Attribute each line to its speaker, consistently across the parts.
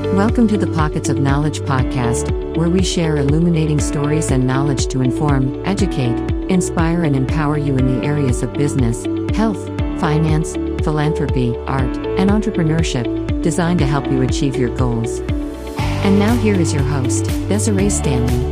Speaker 1: Welcome to the Pockets of Knowledge podcast, where we share illuminating stories and knowledge to inform, educate, inspire, and empower you in the areas of business, health, finance, philanthropy, art, and entrepreneurship, designed to help you achieve your goals. And now, here is your host, Desiree Stanley.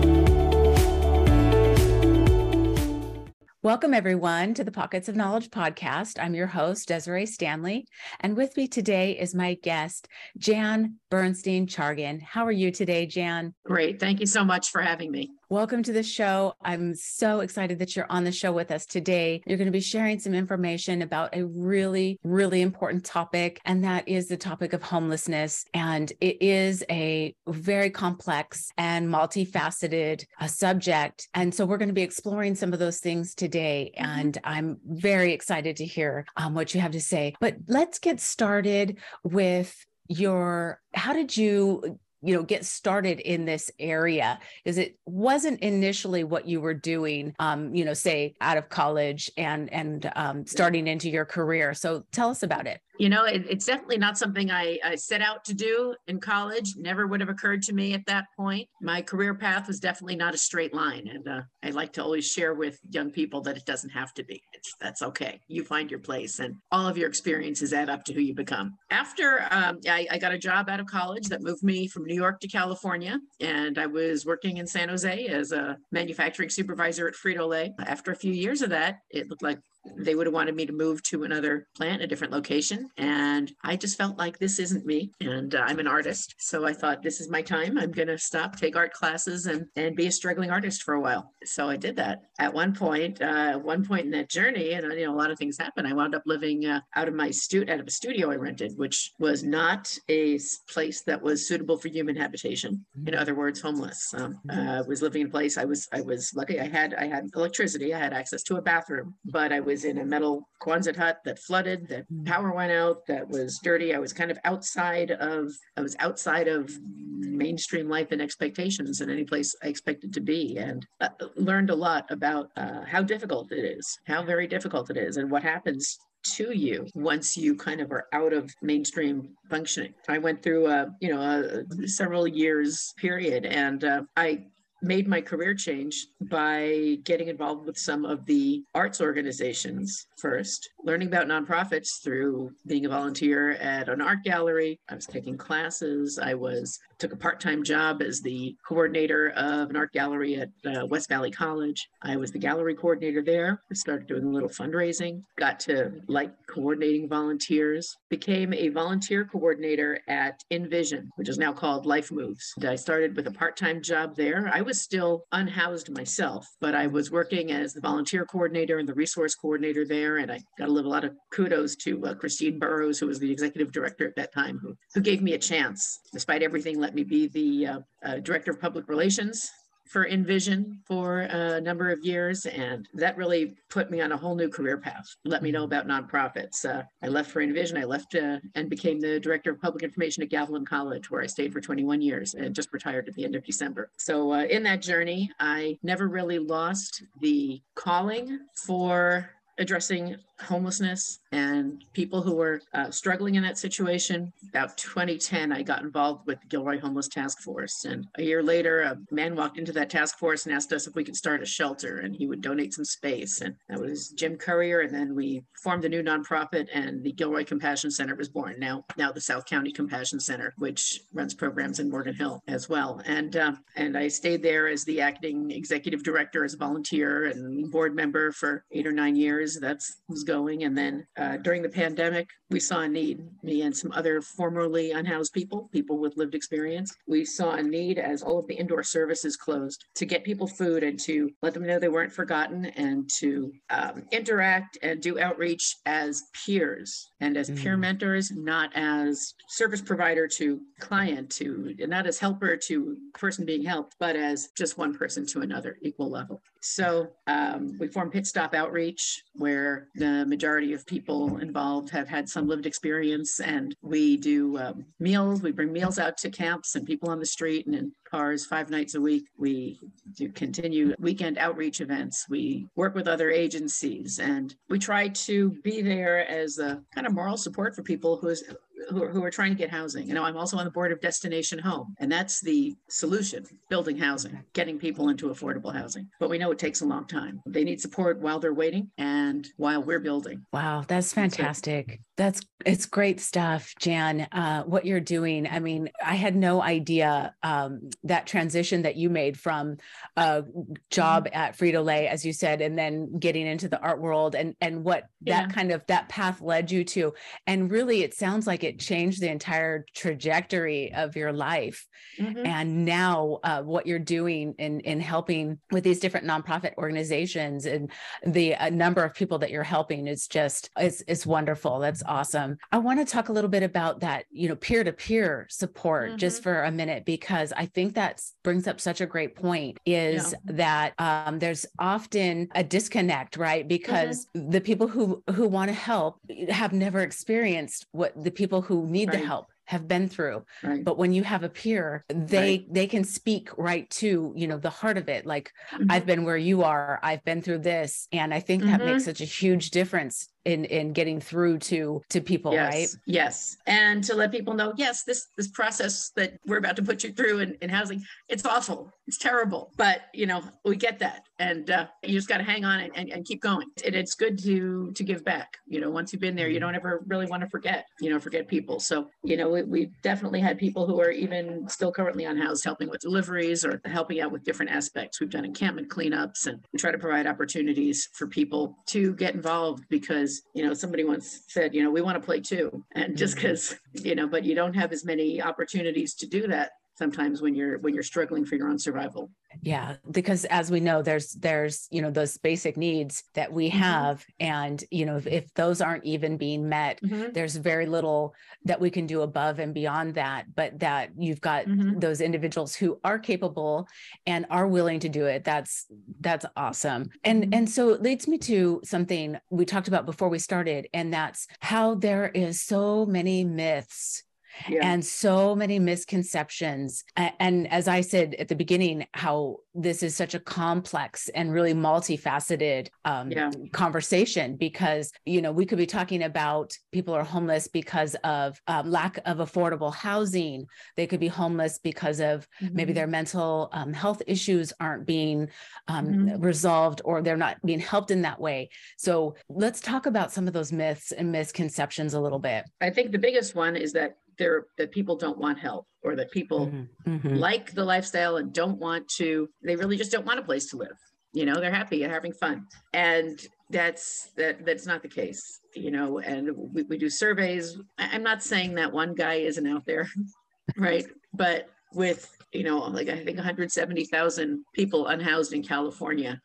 Speaker 2: Welcome, everyone, to the Pockets of Knowledge podcast. I'm your host, Desiree Stanley, and with me today is my guest, Jan Bernstein Chargin. How are you today, Jan?
Speaker 3: Great. Thank you so much for having me.
Speaker 2: Welcome to the show. I'm so excited that you're on the show with us today. You're going to be sharing some information about a really, really important topic, and that is the topic of homelessness. And it is a very complex and multifaceted uh, subject. And so we're going to be exploring some of those things today. Mm-hmm. And I'm very excited to hear um, what you have to say. But let's get started with your how did you you know get started in this area because it wasn't initially what you were doing um you know say out of college and and um, starting into your career. So tell us about it
Speaker 3: you know, it, it's definitely not something I, I, set out to do in college. Never would have occurred to me at that point. My career path was definitely not a straight line. And uh, I like to always share with young people that it doesn't have to be. It's, that's okay. You find your place, and all of your experiences add up to who you become. After um, I, I got a job out of college that moved me from New York to California, and I was working in San Jose as a manufacturing supervisor at Frito Lay. After a few years of that, it looked like they would have wanted me to move to another plant, a different location. And I just felt like this isn't me. And uh, I'm an artist. So I thought, this is my time. I'm going to stop, take art classes, and, and be a struggling artist for a while. So I did that. At one point, uh, one point in that journey, and you know, a lot of things happened. I wound up living uh, out of my stu- out of a studio I rented, which was not a place that was suitable for human habitation. In other words, homeless. Um, uh, was living in a place. I was I was lucky. I had I had electricity. I had access to a bathroom, but I was was in a metal Quonset hut that flooded, that hmm. power went out, that was dirty. I was kind of outside of, I was outside of mainstream life and expectations in any place I expected to be, and uh, learned a lot about uh, how difficult it is, how very difficult it is, and what happens to you once you kind of are out of mainstream functioning. I went through a you know a several years period, and uh, I made my career change by getting involved with some of the arts organizations first, learning about nonprofits through being a volunteer at an art gallery. I was taking classes. I was took a part-time job as the coordinator of an art gallery at uh, West Valley College. I was the gallery coordinator there. I started doing a little fundraising, got to like coordinating volunteers, became a volunteer coordinator at Envision, which is now called Life Moves. I started with a part-time job there. I was still unhoused myself, but I was working as the volunteer coordinator and the resource coordinator there. And I got to live a lot of kudos to uh, Christine Burrows, who was the executive director at that time, who, who gave me a chance, despite everything let me be the uh, uh, director of public relations for Envision for a number of years. And that really put me on a whole new career path, let me know about nonprofits. Uh, I left for Envision, I left uh, and became the director of public information at Gavilan College, where I stayed for 21 years and just retired at the end of December. So uh, in that journey, I never really lost the calling for addressing homelessness and people who were uh, struggling in that situation. About 2010, I got involved with the Gilroy Homeless Task Force. And a year later, a man walked into that task force and asked us if we could start a shelter and he would donate some space. And that was Jim Courier. And then we formed a new nonprofit and the Gilroy Compassion Center was born. Now, now the South County Compassion Center, which runs programs in Morgan Hill as well. And, uh, and I stayed there as the acting executive director, as a volunteer and board member for eight or nine years. That's was going. And then uh, during the pandemic, we saw a need, me and some other formerly unhoused people, people with lived experience. We saw a need as all of the indoor services closed to get people food and to let them know they weren't forgotten and to um, interact and do outreach as peers and as mm. peer mentors, not as service provider to client, to not as helper to person being helped, but as just one person to another, equal level. So um, we formed Pit Stop Outreach, where the majority of people involved have had some lived experience, and we do um, meals. We bring meals out to camps and people on the street and in cars five nights a week. We do continue weekend outreach events. We work with other agencies, and we try to be there as a kind of moral support for people who's who are, who are trying to get housing. You know, I'm also on the board of Destination Home, and that's the solution: building housing, getting people into affordable housing. But we know it takes a long time. They need support while they're waiting and while we're building.
Speaker 2: Wow, that's fantastic. That's it's great stuff, Jan. Uh, what you're doing. I mean, I had no idea um, that transition that you made from a job mm-hmm. at Frito Lay, as you said, and then getting into the art world, and and what yeah. that kind of that path led you to. And really, it sounds like it changed the entire trajectory of your life. Mm-hmm. And now, uh, what you're doing in in helping with these different nonprofit organizations and the uh, number of people that you're helping is just it's it's wonderful. That's awesome. I want to talk a little bit about that, you know, peer to peer support mm-hmm. just for a minute, because I think that brings up such a great point is yeah. that um, there's often a disconnect, right? Because mm-hmm. the people who, who want to help have never experienced what the people who need right. the help have been through right. but when you have a peer they right. they can speak right to you know the heart of it like mm-hmm. i've been where you are i've been through this and i think that mm-hmm. makes such a huge difference in in getting through to to people
Speaker 3: yes,
Speaker 2: right?
Speaker 3: Yes and to let people know yes this this process that we're about to put you through in, in housing it's awful. It's terrible. But you know we get that. And uh, you just got to hang on and, and, and, keep going. And it's good to to give back. You know once you've been there you mm-hmm. don't ever really want to forget you know forget people. So you know we, we've definitely had people who are even still currently unhoused helping with deliveries or helping out with different aspects. We've done encampment cleanups and we try to provide opportunities for people to get involved because you know somebody once said you know we want to play too and just because mm-hmm. you know but you don't have as many opportunities to do that sometimes when you're when you're struggling for your own survival
Speaker 2: yeah because as we know there's there's you know those basic needs that we mm-hmm. have mm-hmm. and you know if, if, those aren't even being met mm-hmm. there's very little that we can do above and beyond that but that you've got mm-hmm. those individuals who are capable and are willing to do it that's that's awesome and mm-hmm. and so it leads me to something we talked about before we started and that's how there is so many myths yeah. and so many misconceptions. And as I said at the beginning, how this is such a complex and really multifaceted um, yeah. conversation because, you know, we could be talking about people are homeless because of um, lack of affordable housing. They could be homeless because of mm-hmm. maybe their mental um, health issues aren't being um, mm-hmm. resolved or they're not being helped in that way. So let's talk about some of those myths and misconceptions a little bit.
Speaker 3: I think the biggest one is that there that people don't want help or that people mm-hmm. mm-hmm. like the lifestyle and don't want to they really just don't want a place to live you know they're happy and having fun and that's that that's not the case you know and we, we do surveys i'm not saying that one guy isn't out there right but with you know like i think 170000 people unhoused in california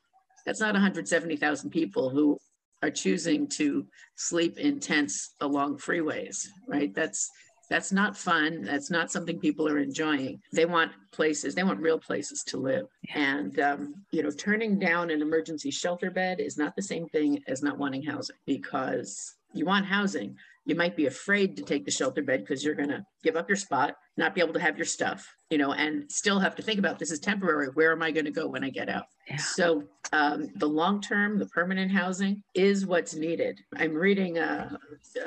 Speaker 3: that's not 170000 people who are choosing to sleep in tents along freeways right that's that's not fun. That's not something people are enjoying. They want places, they want real places to live. And, um, you know, turning down an emergency shelter bed is not the same thing as not wanting housing because you want housing. You might be afraid to take the shelter bed because you're going to give up your spot, not be able to have your stuff, you know, and still have to think about this is temporary. Where am I going to go when I get out? Yeah. So um, the long term, the permanent housing is what's needed. I'm reading a,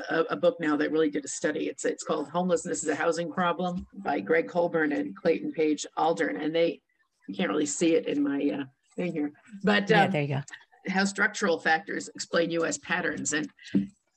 Speaker 3: a, a, book now that really did a study. It's it's called Homelessness is a Housing Problem by Gregg Colburn and Clayton Page Aldern, and they you can't really see it in my uh, thing here, but um,
Speaker 2: yeah, there you go.
Speaker 3: How structural factors explain U.S. patterns, and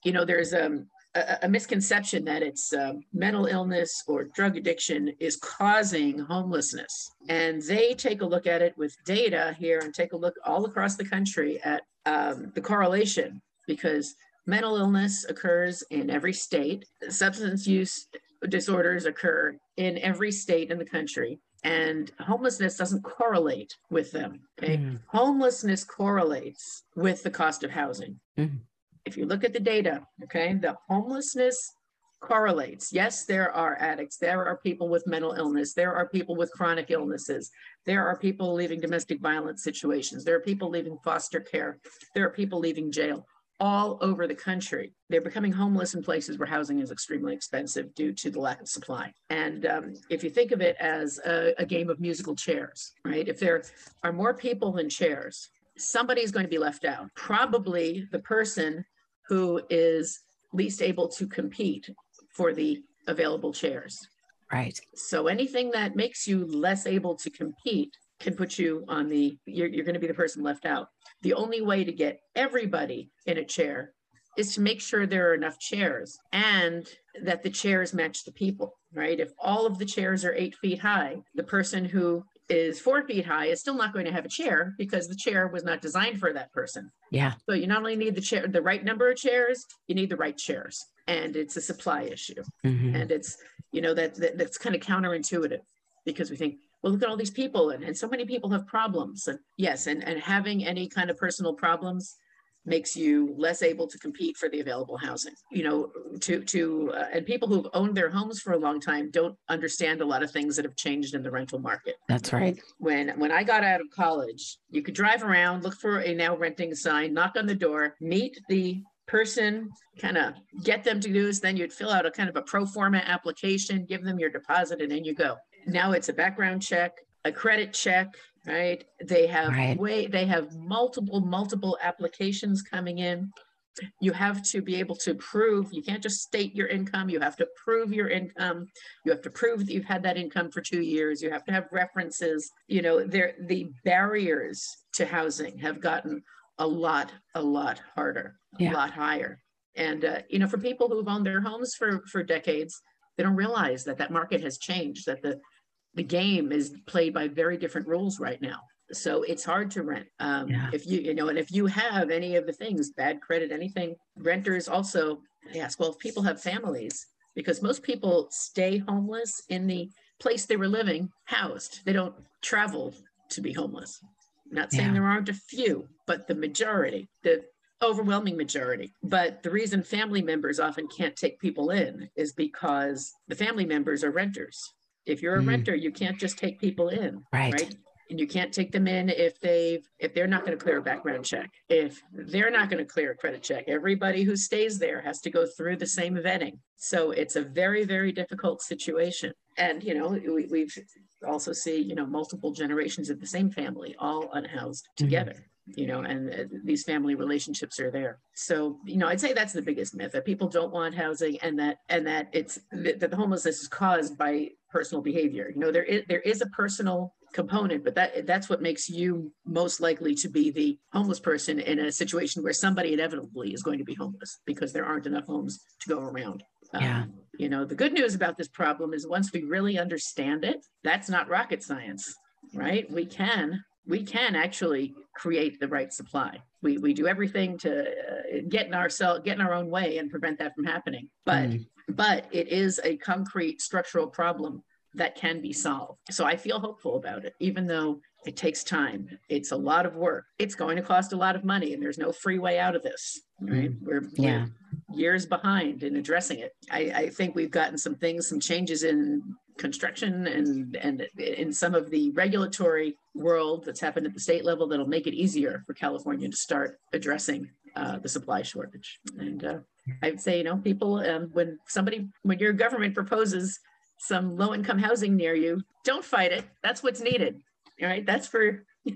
Speaker 3: you know there's um, a, a, misconception that it's uh, mental illness or drug addiction is causing homelessness. And they take a look at it with data here and take a look all across the country at um, the correlation because mental illness occurs in every state, substance use disorders occur in every state in the country. And homelessness doesn't correlate with them. Okay? Mm. Homelessness correlates with the cost of housing. Mm if you look at the data, okay, the homelessness correlates. Yes, there are addicts, there are people with mental illness, there are people with chronic illnesses, there are people leaving domestic violence situations, there are people leaving foster care, there are people leaving jail all over the country. They're becoming homeless in places where housing is extremely expensive due to the lack of supply. And um, if you think of it as a, a game of musical chairs, right? If there are more people than chairs, somebody's going to be left out. Probably the person who is least able to compete for the available chairs.
Speaker 2: Right.
Speaker 3: So anything that makes you less able to compete can put you on the, you're, you're going to be the person left out. The only way to get everybody in a chair is to make sure there are enough chairs and that the chairs match the people, right? If all of the chairs are eight feet high, the person who is four feet high is still not going to have a chair because the chair was not designed for that person.
Speaker 2: Yeah.
Speaker 3: So you not only need the chair, the right number of chairs, you need the right chairs, and it's a supply issue,
Speaker 2: Mhm.
Speaker 3: and it's you know that, that that's kind of counterintuitive because we think, well, look at all these people, and, and so many people have problems, and yes, and and having any kind of personal problems makes you less able to compete for the available housing you know to to uh, and people who've owned their homes for a long time don't understand a lot of things that have changed in the rental market
Speaker 2: That's right.
Speaker 3: when when I got out of college, you could drive around, look for a now renting sign, knock on the door, meet the person, kind of get them to do this. Then you'd fill out a kind of a pro forma application, give them your deposit, and then you go. Now it's a background check, a credit check, right? They have
Speaker 2: Right.
Speaker 3: way they have multiple multiple applications coming in. You have to be able to prove, you can't just state your income, you have to prove your income. You have to prove that you've had that income for two years. You have to have references. You know, there the barriers to housing have gotten a lot, a lot harder,
Speaker 2: Yeah.
Speaker 3: a lot higher. And uh, you know, for people who've owned their homes for for decades, they don't realize that that market has changed. That the the game is played by very different rules right now. So it's hard to rent. Um,
Speaker 2: Yeah.
Speaker 3: If you you know, and if you have any of the things, bad credit, anything, renters also ask, well, if people have families, because most people stay homeless in the place they were living, housed. They don't travel to be homeless. Not saying
Speaker 2: Yeah.
Speaker 3: there aren't a few, but the majority, the overwhelming majority. But the reason family members often can't take people in is because the family members are renters. If you're a
Speaker 2: Mm.
Speaker 3: renter, you can't just take people in,
Speaker 2: Right.
Speaker 3: right? And you can't take them in if they've if they're not going to clear a background check. If they're not going to clear a credit check, everybody who stays there has to go through the same vetting. So it's a very very difficult situation. And you know we, we've also see you know multiple generations of the same family all unhoused together you know and uh, these family relationships are there so you know i'd say that's the biggest myth that people don't want housing and that and that it's that the homelessness is caused by personal behavior. You know there is there is a personal component but that that's what makes you most likely to be the homeless person in a situation where somebody inevitably is going to be homeless because there aren't enough homes to go around.
Speaker 2: Yeah.
Speaker 3: um, you know the good news about this problem is once we really understand it that's not rocket science right? We can we can actually create the right supply. We we do everything to uh, get in ourselves get in our own way and prevent that from happening. But
Speaker 2: Mm.
Speaker 3: But it is a concrete structural problem that can be solved so i feel hopeful about it even though it takes time it's a lot of work it's going to cost a lot of money and there's no free way out of this right we're, we're
Speaker 2: Yeah.
Speaker 3: years behind in addressing it. I, I think we've gotten some things, some changes in construction and and in some of the regulatory world that's happened at the state level that'll make it easier for California to start addressing uh, the supply shortage. And uh, I'd say, you know, people um, when somebody when your government proposes some low income housing near you, don't fight it. That's what's needed. All right, that's for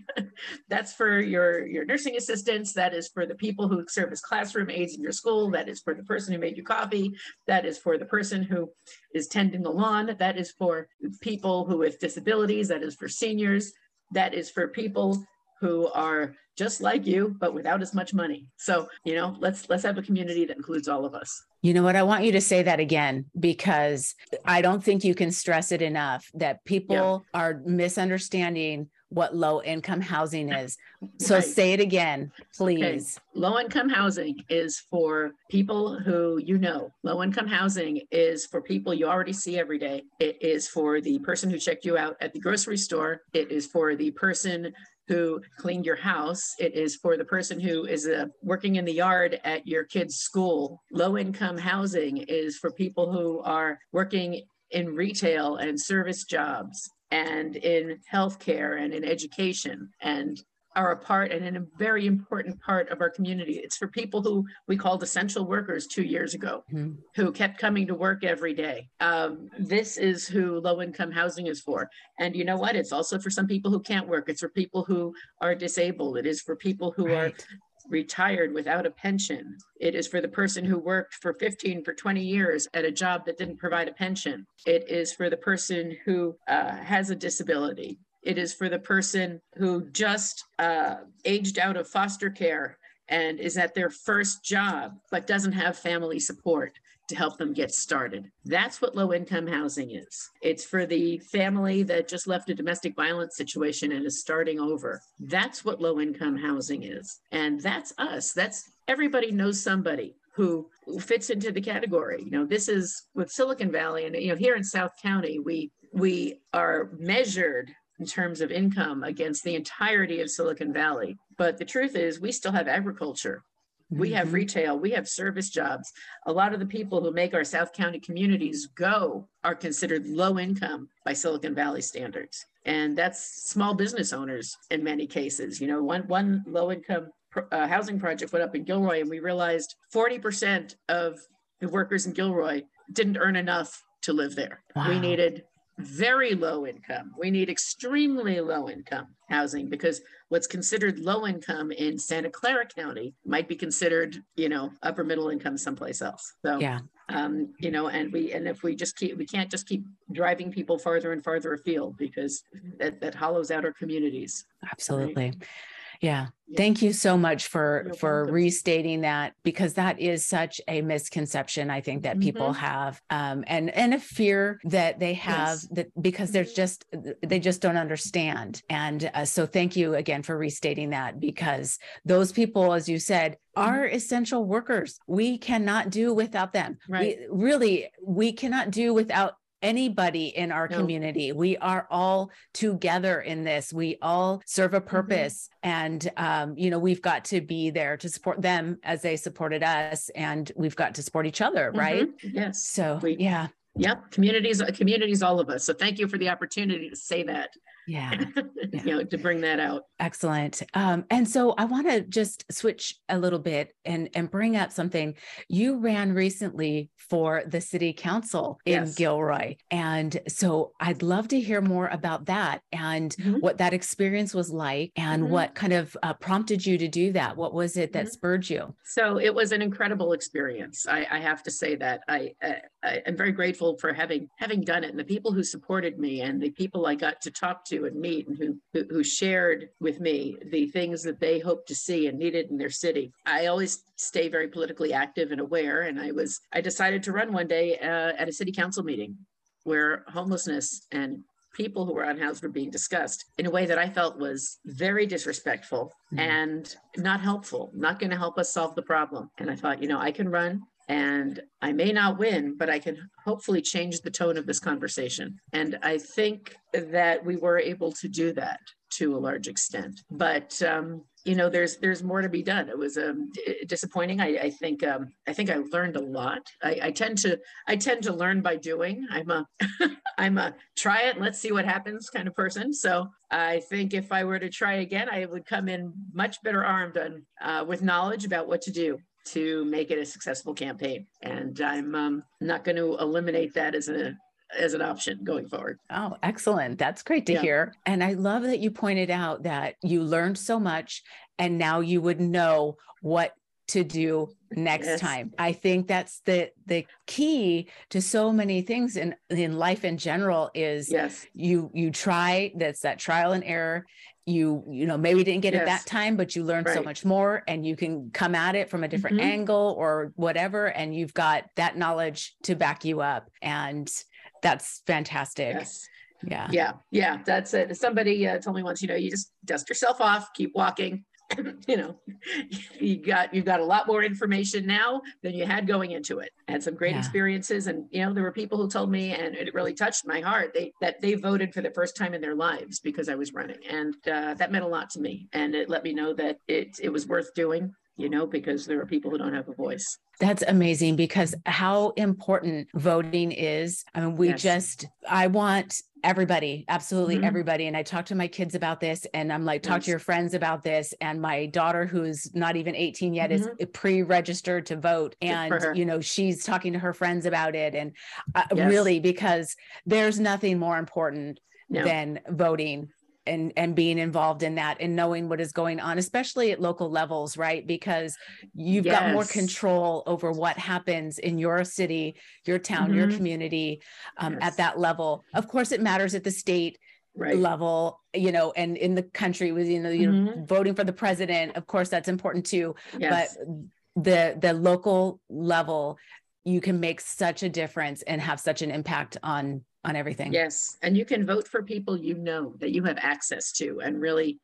Speaker 3: that's for your your nursing assistants. That is for the people who serve as classroom aides in your school. That is for the person who made you coffee. That is for the person who is tending the lawn. That is for people who with disabilities. That is for seniors. That is for people who are just like you but without as much money so you know let's let's have a community that includes all of us
Speaker 2: You know what? I want you to say that again because I don't think you can stress it enough that people are misunderstanding what low income housing is. So
Speaker 3: Right.
Speaker 2: say it again, please.
Speaker 3: low income housing is for people who you know. Low income housing is for people you already see every day. It is for the person who checked you out at the grocery store. It is for the person who cleaned your house. It is for the person who is uh, working in the yard at your kid's school. Low income housing is for people who are working in retail and service jobs and in healthcare and in education and are a part and in a very important part of our community. It's for people who we called essential workers two years ago,
Speaker 2: Mhm.
Speaker 3: who kept coming to work every day. Um, this is who low income housing is for. And you know what? It's also for some people who can't work. It's for people who are disabled. It is for people who are retired without a pension. It is for the person who worked for 15, for 20 years at a job that didn't provide a pension. It is for the person who uh, has a disability. It is for the person who just uh, aged out of foster care and is at their first job but doesn't have family support to help them get started. That's what low income housing is. It's for the family that just left a domestic violence situation and is starting over. That's what low income housing is. And that's us. That's everybody knows somebody who fits into the category. You know, this is with Silicon Valley and you know here in South County we we are measured in terms of income against the entirety of Silicon Valley. But the truth is we still have agriculture we have mm-hmm. retail, we have service jobs. A lot of the people who make our South County communities go are considered low income by Silicon Valley standards. And that's small business owners in many cases. You know, one, one low income uh, housing project went up in Gilroy, and we realized 40% of the workers in Gilroy didn't earn enough to live there. Wow. We needed very low income. We need extremely low income housing because what's considered low income in Santa Clara County might be considered, you know, upper middle income someplace else. So
Speaker 2: yeah.
Speaker 3: Um, you know, and we and if we just keep we can't just keep driving people farther and farther afield because that, that hollows out our communities.
Speaker 2: Absolutely. Right? Yeah. Thank you so much for You're for welcome. restating that because that is such a misconception I think that mm-hmm. people have um, and and a fear that they have yes. that because there's mm-hmm. just they just don't understand and uh, so thank you again for restating that because those people as you said mm-hmm. are essential workers we cannot do without them right. we really we cannot do without anybody in our no. community. We are all together in this. We all serve a mm-hmm. purpose. Mm-hmm. And, um, you know, we've got to be there to support them as they supported us. And we've got to support each other, mm-hmm. right?
Speaker 3: Yes.
Speaker 2: So, we, yeah.
Speaker 3: Yep. Communities, communities, all of us. So thank you for the opportunity to say that
Speaker 2: yeah,
Speaker 3: yeah. you know to bring that out
Speaker 2: excellent um, and so i want to just switch a little bit and and bring up something you ran recently for the city council in yes. gilroy and so i'd love to hear more about that and mm-hmm. what that experience was like and mm-hmm. what kind of uh, prompted you to do that what was it that mm-hmm. spurred you
Speaker 3: so it was an incredible experience i, I have to say that I, I I am very grateful for having having done it and the people who supported me and the people I got to talk to and meet and who, who, who shared with me the things that they hoped to see and needed in their city. I always stay very politically active and aware, and I was I decided to run one day uh, at a city council meeting where homelessness and people who were unhoused were being discussed in a way that I felt was very disrespectful mm-hmm. and not helpful, not going to help us solve the problem. And I thought, you know, I can run and I may not win, but I can hopefully change the tone of this conversation. And I think that we were able to do that to a large extent. But um, you know, there's there's more to be done. It was um, disappointing. I, I think um, I think I learned a lot. I, I tend to I tend to learn by doing. I'm a I'm a try it let's see what happens kind of person. So I think if I were to try again, I would come in much better armed and uh, with knowledge about what to do to make it a successful campaign. And I'm um, not going to eliminate that as a as an option going forward.
Speaker 2: Oh, excellent. That's great to yeah. hear. And I love that you pointed out that you learned so much and now you would know what to do next yes. time. I think that's the the key to so many things in in life in general is
Speaker 3: yes.
Speaker 2: you you try that's that trial and error you you know maybe didn't get yes. it that time but you learned right. so much more and you can come at it from a different mm-hmm. angle or whatever and you've got that knowledge to back you up and that's fantastic
Speaker 3: yes. yeah yeah yeah that's it somebody uh, told me once you know you just dust yourself off keep walking you know, you got you've got a lot more information now than you had going into it. I had some great yeah. experiences, and you know, there were people who told me, and it really touched my heart. They that they voted for the first time in their lives because I was running, and uh, that meant a lot to me. And it let me know that it it was worth doing you know, because there are people who don't have a voice.
Speaker 2: That's amazing because how important voting is. I mean, we yes. just, I want everybody, absolutely mm-hmm. everybody. And I talk to my kids about this and I'm like, talk yes. to your friends about this. And my daughter, who's not even 18 yet, mm-hmm. is pre registered to vote. And, you know, she's talking to her friends about it. And uh, yes. really, because there's nothing more important no. than voting and and being involved in that and knowing what is going on especially at local levels right because you've yes. got more control over what happens in your city your town mm-hmm. your community um, yes. at that level of course it matters at the state right. level you know and in the country with you know you mm-hmm. voting for the president of course that's important too yes. but the the local level you can make such a difference and have such an impact on on everything
Speaker 3: yes and you can vote for people you know that you have access to and really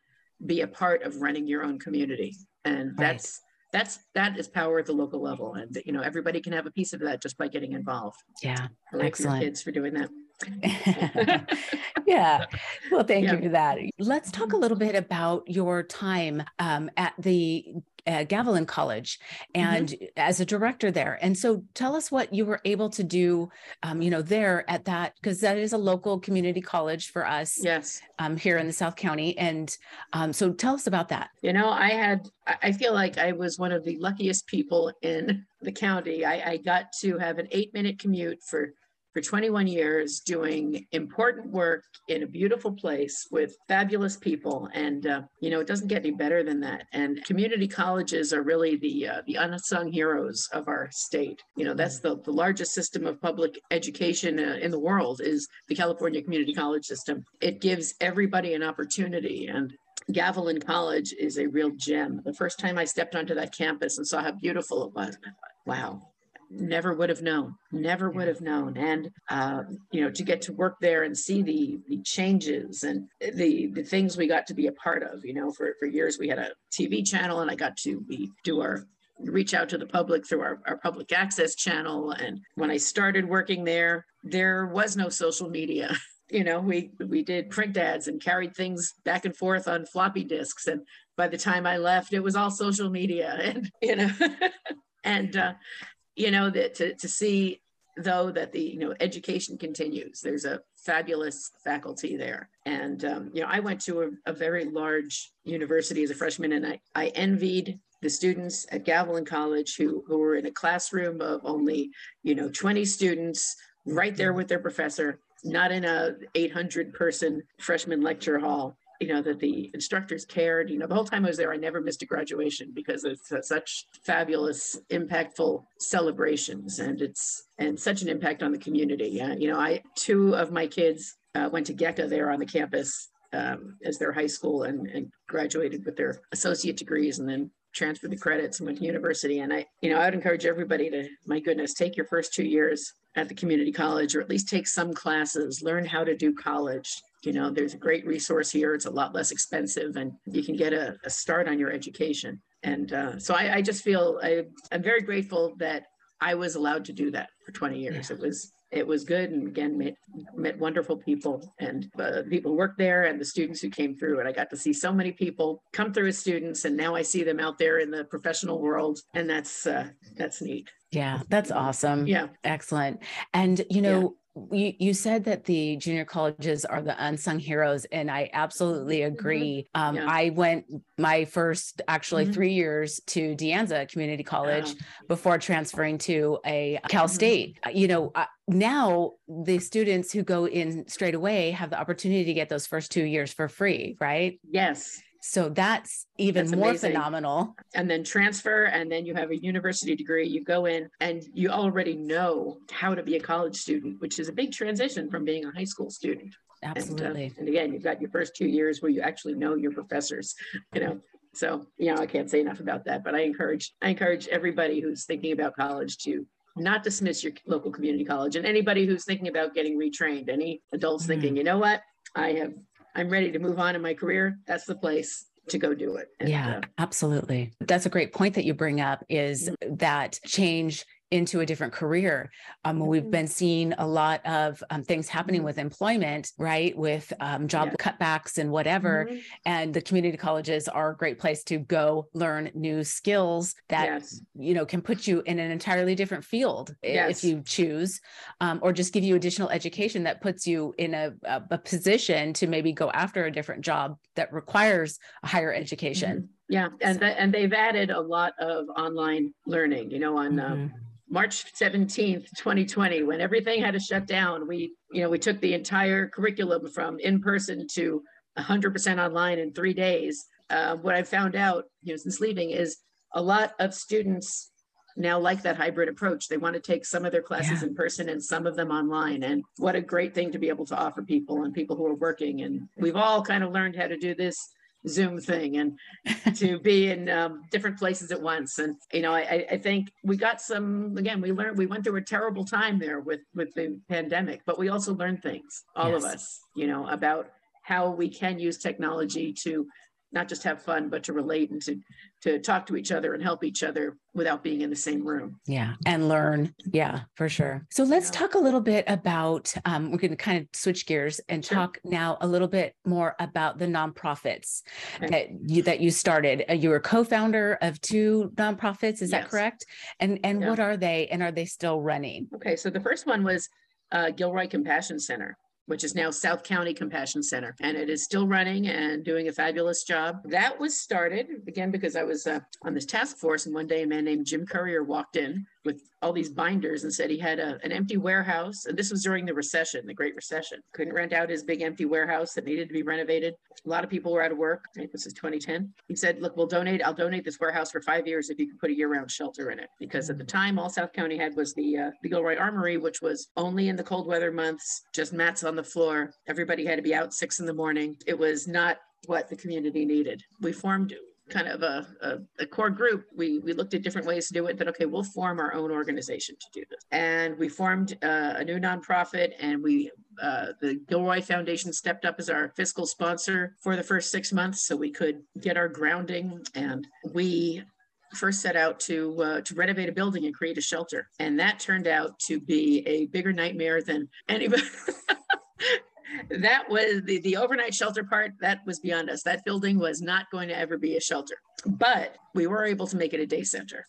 Speaker 3: be a part of running your own community and that's right. that's that is power at the local level and you know everybody can have a piece of that just by getting involved
Speaker 2: yeah
Speaker 3: I like excellent kids for doing that
Speaker 2: yeah. Well, thank yeah. you for that. Let's talk a little bit about your time um, at the uh, Gavilan College and mm-hmm. as a director there. And so tell us what you were able to do, um, you know, there at that, because that is a local community college for us.
Speaker 3: Yes.
Speaker 2: Um, here in the South County. And um, so tell us about that.
Speaker 3: You know, I had, I feel like I was one of the luckiest people in the county. I, I got to have an eight minute commute for for 21 years doing important work in a beautiful place with fabulous people. And uh, you know it doesn't get any better than that. And community colleges are really the uh, the unsung heroes of our state. You know that's the, the largest system of public education uh, in the world is the california community college system. It gives everybody an opportunity. And Gavilan College is a real gem. The first time I stepped onto that campus and saw how beautiful it was, wow, never would have known never would have known. And uh, you know to get to work there and see the the changes and the the things we got to be a part of you know for for years we had a tv channel and i got to be do our reach out to the public through our, our public access channel. And when i started working there there was no social media. You know we we did print ads and carried things back and forth on floppy disks. And by the time i left it was all social media and you know and uh, you know that to, to see though that the you know education continues. There's a fabulous faculty there. And um, you know i went to a, a, very large university as a freshman and I, I envied the students at Gavilan College who, who were in a classroom of only you know 20 students right there with their professor not in a 800 person freshman lecture hall you know that the instructors cared. You know the whole time i was there i never missed a graduation because it's such fabulous impactful celebrations and it's and such an impact on the community. Uh, you know i two of my kids uh, went to GECA there on the campus um, as their high school and, and graduated with their associate degrees and then transferred the credits and went to university. And i you know i would encourage everybody to my goodness take your first two years at the community college or at least take some classes learn how to do college. You know there's a great resource here. It's a lot less expensive and you can get a, a start on your education. And uh, so I, I, just feel I, i'm very grateful that i was allowed to do that for 20 years. Yeah. it was it was good and again met, met wonderful people and uh, people worked there and the students who came through and i got to see so many people come through as students and now i see them out there in the professional world and that's uh, that's neat
Speaker 2: yeah that's awesome
Speaker 3: yeah
Speaker 2: excellent and you know you, you said that the junior colleges are the unsung heroes, and I absolutely mm-hmm. agree. Um, yeah. I went my first actually mm-hmm. three years to De Anza Community College before transferring to a Cal mm-hmm. State. You know, uh, now the students who go in straight away have the opportunity to get those first two years for free, right?
Speaker 3: Yes.
Speaker 2: So that's even that's more amazing. phenomenal.
Speaker 3: And then transfer, and then you have a university degree. You go in and you already know how to be a college student, which is a big transition from being a high school student.
Speaker 2: Absolutely.
Speaker 3: And, uh, and again, you've got your first two years where you actually know your professors, you know. So, you know, I can't say enough about that, but I encourage I encourage everybody who's thinking about college to not dismiss your local community college and anybody who's thinking about getting retrained, any adults mm-hmm. thinking, you know what, I have I'm ready to move on in my career, that's the place to go do it.
Speaker 2: And, yeah, uh, absolutely. That's a great point that you bring up is mm-hmm. that change into a different career. Um, we've mm-hmm. been seeing a lot of um, things happening mm-hmm. with employment, right? With um, job yeah. cutbacks and whatever. Mm-hmm. And the community colleges are a great place to go learn new skills that, yes. you know, can put you in an entirely different field yes. if you choose, um, or just give you additional education that puts you in a, a, a position to maybe go after a different job that requires a higher education.
Speaker 3: Yeah, and th- and they've added a lot of online learning. You know, on uh, mm-hmm. March 17th, 2020, when everything had to shut down, we, you know, we took the entire curriculum from in person to 100% online in three days. Uh, what I found out, you know, since leaving is a lot of students now like that hybrid approach. They want to take some of their classes yeah. in person and some of them online. And what a great thing to be able to offer people and people who are working. And we've all kind of learned how to do this Zoom thing and to be in um, different places at once. And you know, I, I think we got some. Again, we learned we went through a terrible time there with with the pandemic, but we also learned things, all yes. of us, you know, about how we can use technology to not just have fun, but to relate and to to talk to each other and help each other without being in the same room.
Speaker 2: Yeah, and learn. Yeah, for sure. So let's yeah. talk a little bit about. Um, we're going to kind of switch gears and sure. talk now a little bit more about the nonprofits okay. that you that you started. Uh, you were co-founder of two nonprofits. Is yes. that correct? And and yeah. what are they? And are they still running?
Speaker 3: Okay, so the first one was uh, Gilroy Compassion Center which is now South County Compassion Center. And it is still running and doing a fabulous job. That was started again because I was uh, on this task force, and one day a man named Jim Courier walked in with all these binders and said he had a, an empty warehouse. And this was during the recession, the Great Recession. Couldn't rent out his big empty warehouse that needed to be renovated. A lot of people were out of work. I think this is 2010. He said, Look, we'll donate, I'll donate this warehouse for five years if you can put a year round shelter in it. Because at the time, all South County had was the, uh, the Gilroy Armory, which was only in the cold weather months, just mats on the floor. Everybody had to be out six in the morning. It was not what the community needed. We formed kind of a, a, a, core group, we, we looked at different ways to do it. That okay, we'll form our own organization to do this. And we formed uh, a new nonprofit, and we uh, the Gilroy Foundation stepped up as our fiscal sponsor for the first six months, so we could get our grounding. And we first set out to uh, to renovate a building and create a shelter, and that turned out to be a bigger nightmare than anybody. that was the, the overnight shelter part that was beyond us. That building was not going to ever be a shelter but we were able to make it a day center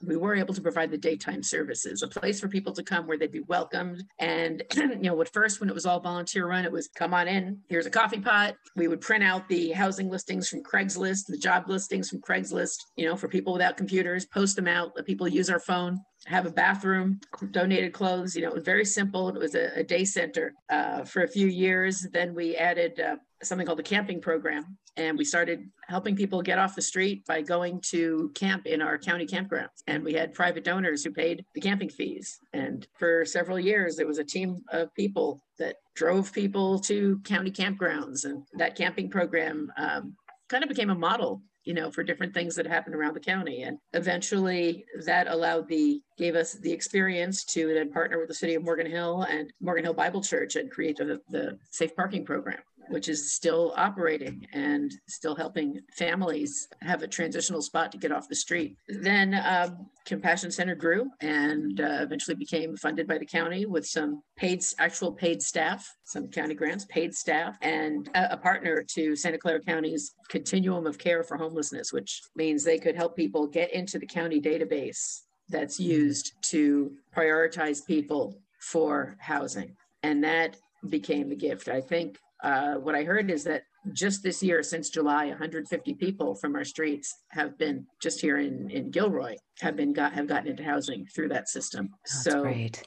Speaker 3: we were able to provide the daytime services, a place for people to come where they'd be welcomed. And, you know, at first, when it was all volunteer run, it was come on in, here's a coffee pot. We would print out the housing listings from Craigslist, the job listings from Craigslist, you know, for people without computers, post them out, let people use our phone have a bathroom, donated clothes. You know, it was very simple. It was a, a day center uh, for a few years. Then we added uh, something called the camping program, and we started helping people get off the street by going to camp in our county campgrounds. And we had private donors who paid the camping fees. And for several years, it was a team of people that drove people to county campgrounds. And that camping program um, kind of became a model you know, for different things that happened around the county. And eventually that allowed the, gave us the experience to then partner with the city of Morgan Hill and Morgan Hill Bible Church and create the, the safe parking program which is still operating and still helping families have a transitional spot to get off the street. Then um, Compassion Center grew and uh, eventually became funded by the county with some paid, actual paid staff, some county grants, paid staff, and a, a partner to Santa Clara County's continuum of care for homelessness, which means they could help people get into the county database that's used to prioritize people for housing. And that became the gift. I think uh, what I heard is that just this year, since July, 150 people from our streets have been just here in, in Gilroy have been got have gotten into housing through that system.
Speaker 2: That's so great.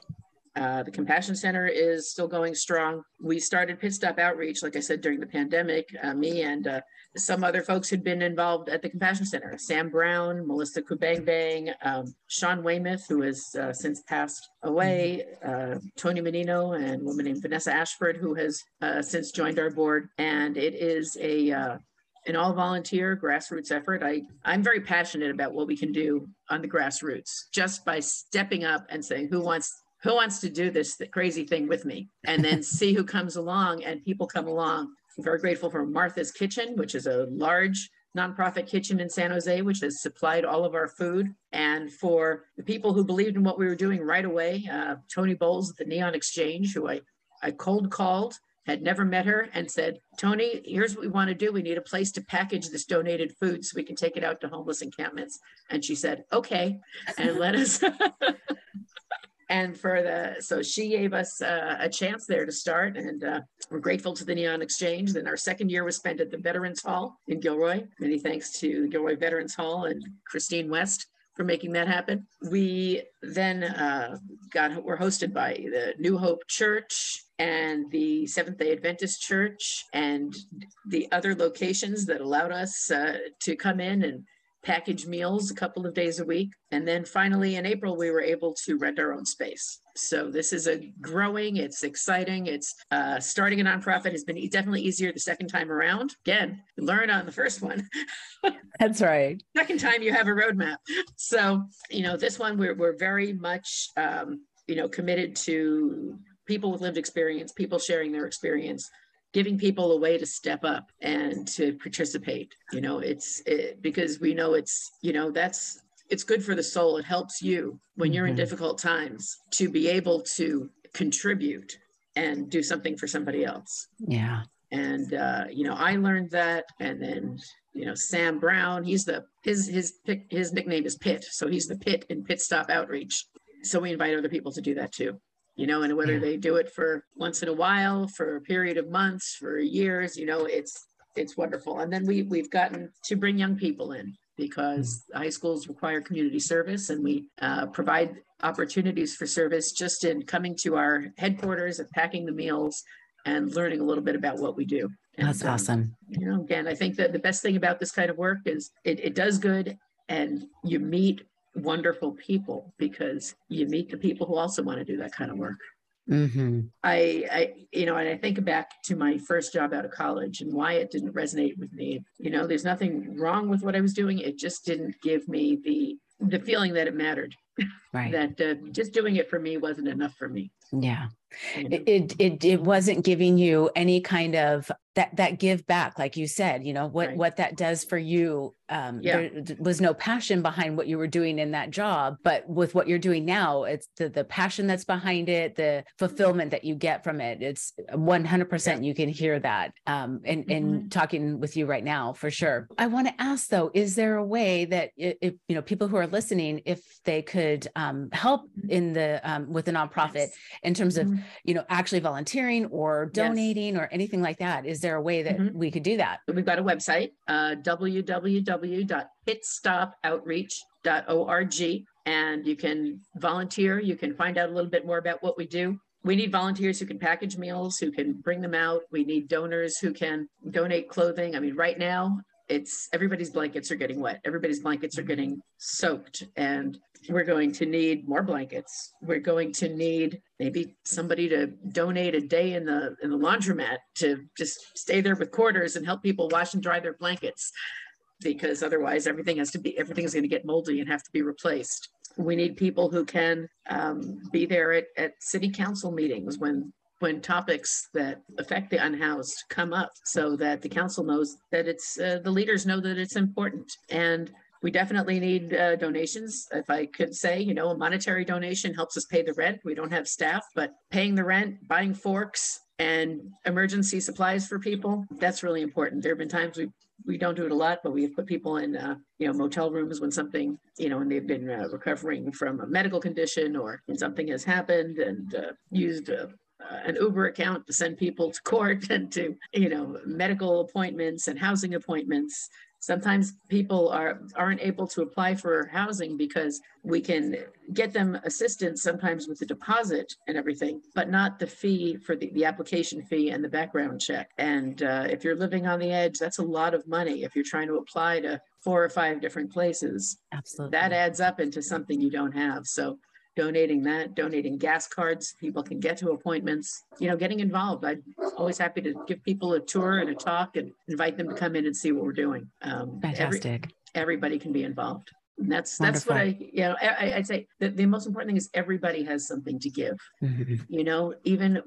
Speaker 3: Uh, the Compassion Center is still going strong. We started Pit Stop Outreach, like I said, during the pandemic. Uh, me and uh, some other folks who'd been involved at the Compassion Center Sam Brown, Melissa Kubangbang, um, Sean Weymouth, who has uh, since passed away, uh, Tony Menino, and a woman named Vanessa Ashford, who has since joined our board. And it is a an all volunteer grassroots effort. I, I'm very passionate about what we can do on the grassroots just by stepping up and saying, who wants who wants to do this crazy thing with me? And then see who comes along, and people come along. I'm very grateful for Martha's Kitchen, which is a large nonprofit kitchen in San Jose, which has supplied all of our food. And for the people who believed in what we were doing right away, uh, Tony Bowles at the Neon Exchange, who I, I cold called, had never met her, and said, Tony, here's what we want to do. We need a place to package this donated food so we can take it out to homeless encampments. And she said, okay, and let us and for the so she gave us uh, a chance there to start and uh, we're grateful to the neon exchange then our second year was spent at the veterans hall in gilroy many thanks to gilroy veterans hall and christine west for making that happen. We then uh, got were hosted by the New Hope Church and the Seventh Day Adventist Church and the other locations that allowed us uh, to come in and package meals a couple of days a week. And then finally in April, we were able to rent our own space. So this is a growing, it's exciting. It's uh, starting a nonprofit has been definitely easier the second time around. Again, learn on the first one.
Speaker 2: That's right.
Speaker 3: second time you have a roadmap. So, you know, this one we're, we're very much, um, you know, committed to people with lived experience, people sharing their experience, giving people a way to step up and to participate you know it's it, because we know it's you know that's it's good for the soul. It helps you when you're in mm-hmm. difficult times to be able to contribute and do something for somebody else.
Speaker 2: Yeah.
Speaker 3: And uh, you know i learned that and then you know sam brown he's the his his his nickname is pit so he's the pit in pit stop outreach. So we invite other people to do that too you know, and whether they do it for once in a while, for a period of months, for years, you know, it's it's wonderful. And then we we've gotten to bring young people in because mm. high schools require community service, and we uh, provide opportunities for service just in coming to our headquarters and packing the meals and learning a little bit about what we do.
Speaker 2: And, That's um, awesome.
Speaker 3: you know, again, I think that the best thing about this kind of work is it, it does good and you meet wonderful people because you meet the people who also want to do that kind of work.
Speaker 2: Mm-hmm.
Speaker 3: I, I, you know, and I think back to my first job out of college and why it didn't resonate with me. You know, there's nothing wrong with what I was doing. It just didn't give me the the feeling that it mattered.
Speaker 2: Right.
Speaker 3: that uh, just doing it for me wasn't enough for me.
Speaker 2: Yeah. It, it it wasn't giving you any kind of that that give back like you said you know what right. what that does for you um yeah. there was no passion behind what you were doing in that job but with what you're doing now it's the the passion that's behind it the fulfillment that you get from it it's 100% yeah. you can hear that um in in mm-hmm. talking with you right now for sure i want to ask though is there a way that if you know people who are listening if they could um help in the um with the nonprofit yes. in terms of mm-hmm you know, actually volunteering or donating yes. or anything like that? Is there a way that mm-hmm. we could do that?
Speaker 3: We've got a website, uh, www.pitstopoutreach.org, and you can volunteer. You can find out a little bit more about what we do. We need volunteers who can package meals, who can bring them out. We need donors who can donate clothing. I mean, right now, it's everybody's blankets are getting wet. Everybody's blankets are getting soaked. And we're going to need more blankets. We're going to need maybe somebody to donate a day in the in the laundromat to just stay there with quarters and help people wash and dry their blankets because otherwise everything has to be everything is going to get moldy and have to be replaced we need people who can um, be there at, at city council meetings when when topics that affect the unhoused come up so that the council knows that it's uh, the leaders know that it's important and we definitely need uh, donations. If I could say, you know, a monetary donation helps us pay the rent. We don't have staff, but paying the rent, buying forks, and emergency supplies for people, that's really important. There have been times we we don't do it a lot, but we have put people in, uh, you know, motel rooms when something, you know, when they've been uh, recovering from a medical condition or something has happened and uh, used uh, an Uber account to send people to court and to, you know, medical appointments and housing appointments sometimes people are aren't able to apply for housing because we can get them assistance sometimes with the deposit and everything but not the fee for the, the application fee and the background check. And uh, if you're living on the edge that's a lot of money if you're trying to apply to four or five different places.
Speaker 2: Absolutely.
Speaker 3: That adds up into something you don't have. So donating that, donating gas cards. People can get to appointments, you know, getting involved. I'm always happy to give people a tour and a talk and invite them to come in and see what we're doing.
Speaker 2: Um, Fantastic.
Speaker 3: Every, everybody can be involved. And that's Wonderful. that's what I you know I, would say the, the most important thing is everybody has something to give. Mm-hmm. You know, even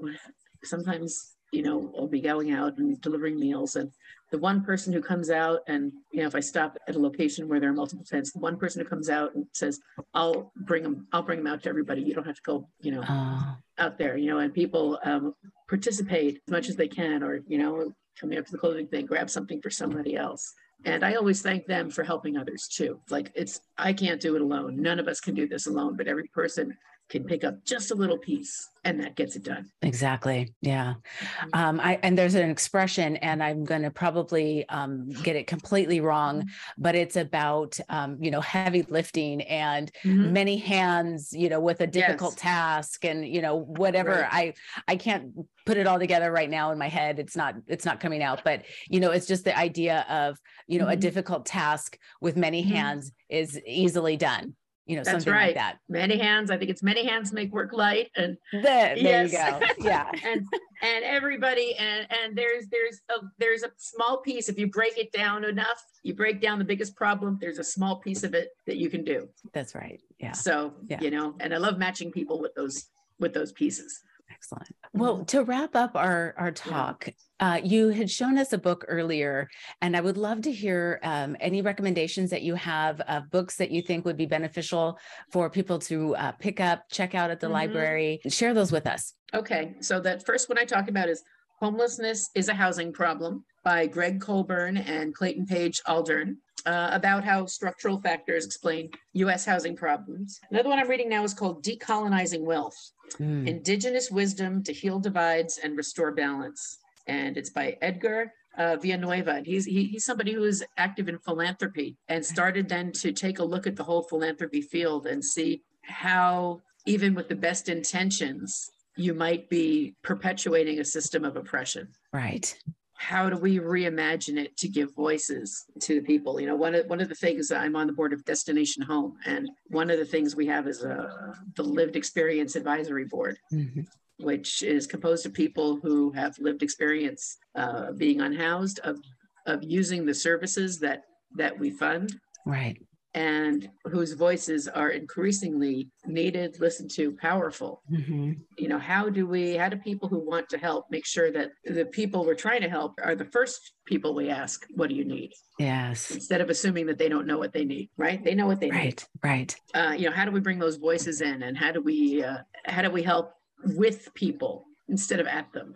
Speaker 3: sometimes you know I'll be going out and delivering meals. And the one person who comes out and you know if i stop at a location where there are multiple tents the one person who comes out and says i'll bring them i'll bring them out to everybody. You don't have to go you know oh. out there you know and people um, participate as much as they can or you know coming up to the clothing thing grab something for somebody else. And i always thank them for helping others too. Like it's i can't do it alone. None of us can do this alone but every person can pick up just a little piece and that gets it done.
Speaker 2: Exactly. Yeah.
Speaker 3: Mm-hmm.
Speaker 2: Um, I and there's an expression, and I'm going to probably um, get it completely wrong,
Speaker 3: Mm-hmm.
Speaker 2: but it's about um, you know heavy lifting and
Speaker 3: Mhm.
Speaker 2: many hands, you know, with a difficult
Speaker 3: Yes.
Speaker 2: task, and you know whatever.
Speaker 3: Right.
Speaker 2: I I can't put it all together right now in my head. It's not it's not coming out, but you know, it's just the idea of you know a
Speaker 3: Mhm.
Speaker 2: difficult task with many
Speaker 3: Mhm.
Speaker 2: hands is easily done. You know,
Speaker 3: That's
Speaker 2: something
Speaker 3: right.
Speaker 2: like that.
Speaker 3: Many hands. I think it's many hands make work light and
Speaker 2: There, there
Speaker 3: Yes.
Speaker 2: you go. Yeah.
Speaker 3: and and everybody and and there's there's a there's a small piece if you break it down enough you break down the biggest problem there's a small piece of it that you can do
Speaker 2: That's right. Yeah.
Speaker 3: so
Speaker 2: Yeah.
Speaker 3: you know and i love matching people with those with those pieces
Speaker 2: Excellent. Well, to wrap up our our talk, uh, you had shown us a book earlier, and I would love to hear um, any recommendations that you have of books that you think would be beneficial for people to uh, pick up, check out at the
Speaker 3: Mhm.
Speaker 2: library. Share those with us.
Speaker 3: okay so that first one i talked about is homelessness is a housing problem by Gregg Colburn and clayton page aldern uh, about how structural factors explain us housing problems another one i'm reading now is called decolonizing wealth
Speaker 2: Mm,
Speaker 3: Indigenous Wisdom to Heal Divides and Restore Balance. And it's by Edgar uh, Villanueva. And he's, he, he's somebody who is active in philanthropy and started then to take a look at the whole philanthropy field and see how, even with the best intentions, you might be perpetuating a system of oppression
Speaker 2: right.
Speaker 3: How do we reimagine it to give voices to the people you know one of one of the things i'm on the board of destination home and one of the things we have is a the lived experience advisory board
Speaker 2: Mhm.
Speaker 3: which is composed of people who have lived experience uh, being unhoused of of using the services that that we fund
Speaker 2: Right.
Speaker 3: And whose voices are increasingly needed listened to powerful
Speaker 2: Mhm.
Speaker 3: you know how do we how do people who want to help make sure that the people we're trying to help are the first people we ask what do you need
Speaker 2: Yes.
Speaker 3: instead of assuming that they don't know what they need right they know what they need
Speaker 2: Right. Right.
Speaker 3: uh, you know how do we bring those voices in and how do we uh, how do we help with people instead of at them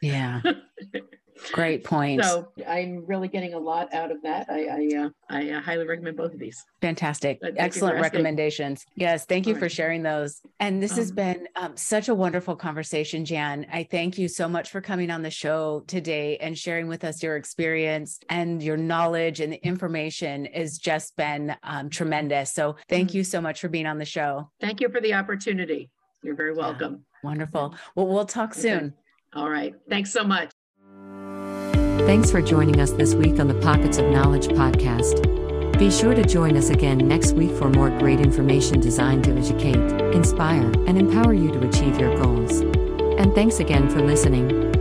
Speaker 2: Yeah. Great point.
Speaker 3: so i'm really getting a lot out of that i i, uh, I uh, highly recommend both of these
Speaker 2: Fantastic.
Speaker 3: Thank you for
Speaker 2: Excellent recommendations. Yes. Thank you for sharing those. And this has
Speaker 3: Um,
Speaker 2: been um, such a wonderful conversation, Jan. I thank you so much for coming on the show today and sharing with us your experience and your knowledge and the information has just been um, tremendous. So thank
Speaker 3: Mhm.
Speaker 2: you so much for being on the show.
Speaker 3: thank you for the opportunity you're very welcome
Speaker 2: Wonderful. Well, we'll talk
Speaker 3: Okay.
Speaker 2: soon.
Speaker 3: all right thanks so much
Speaker 1: Thanks for joining us this week on the Pockets of Knowledge podcast. Be sure to join us again next week for more great information designed to educate, inspire, and empower you to achieve your goals. And thanks again for listening.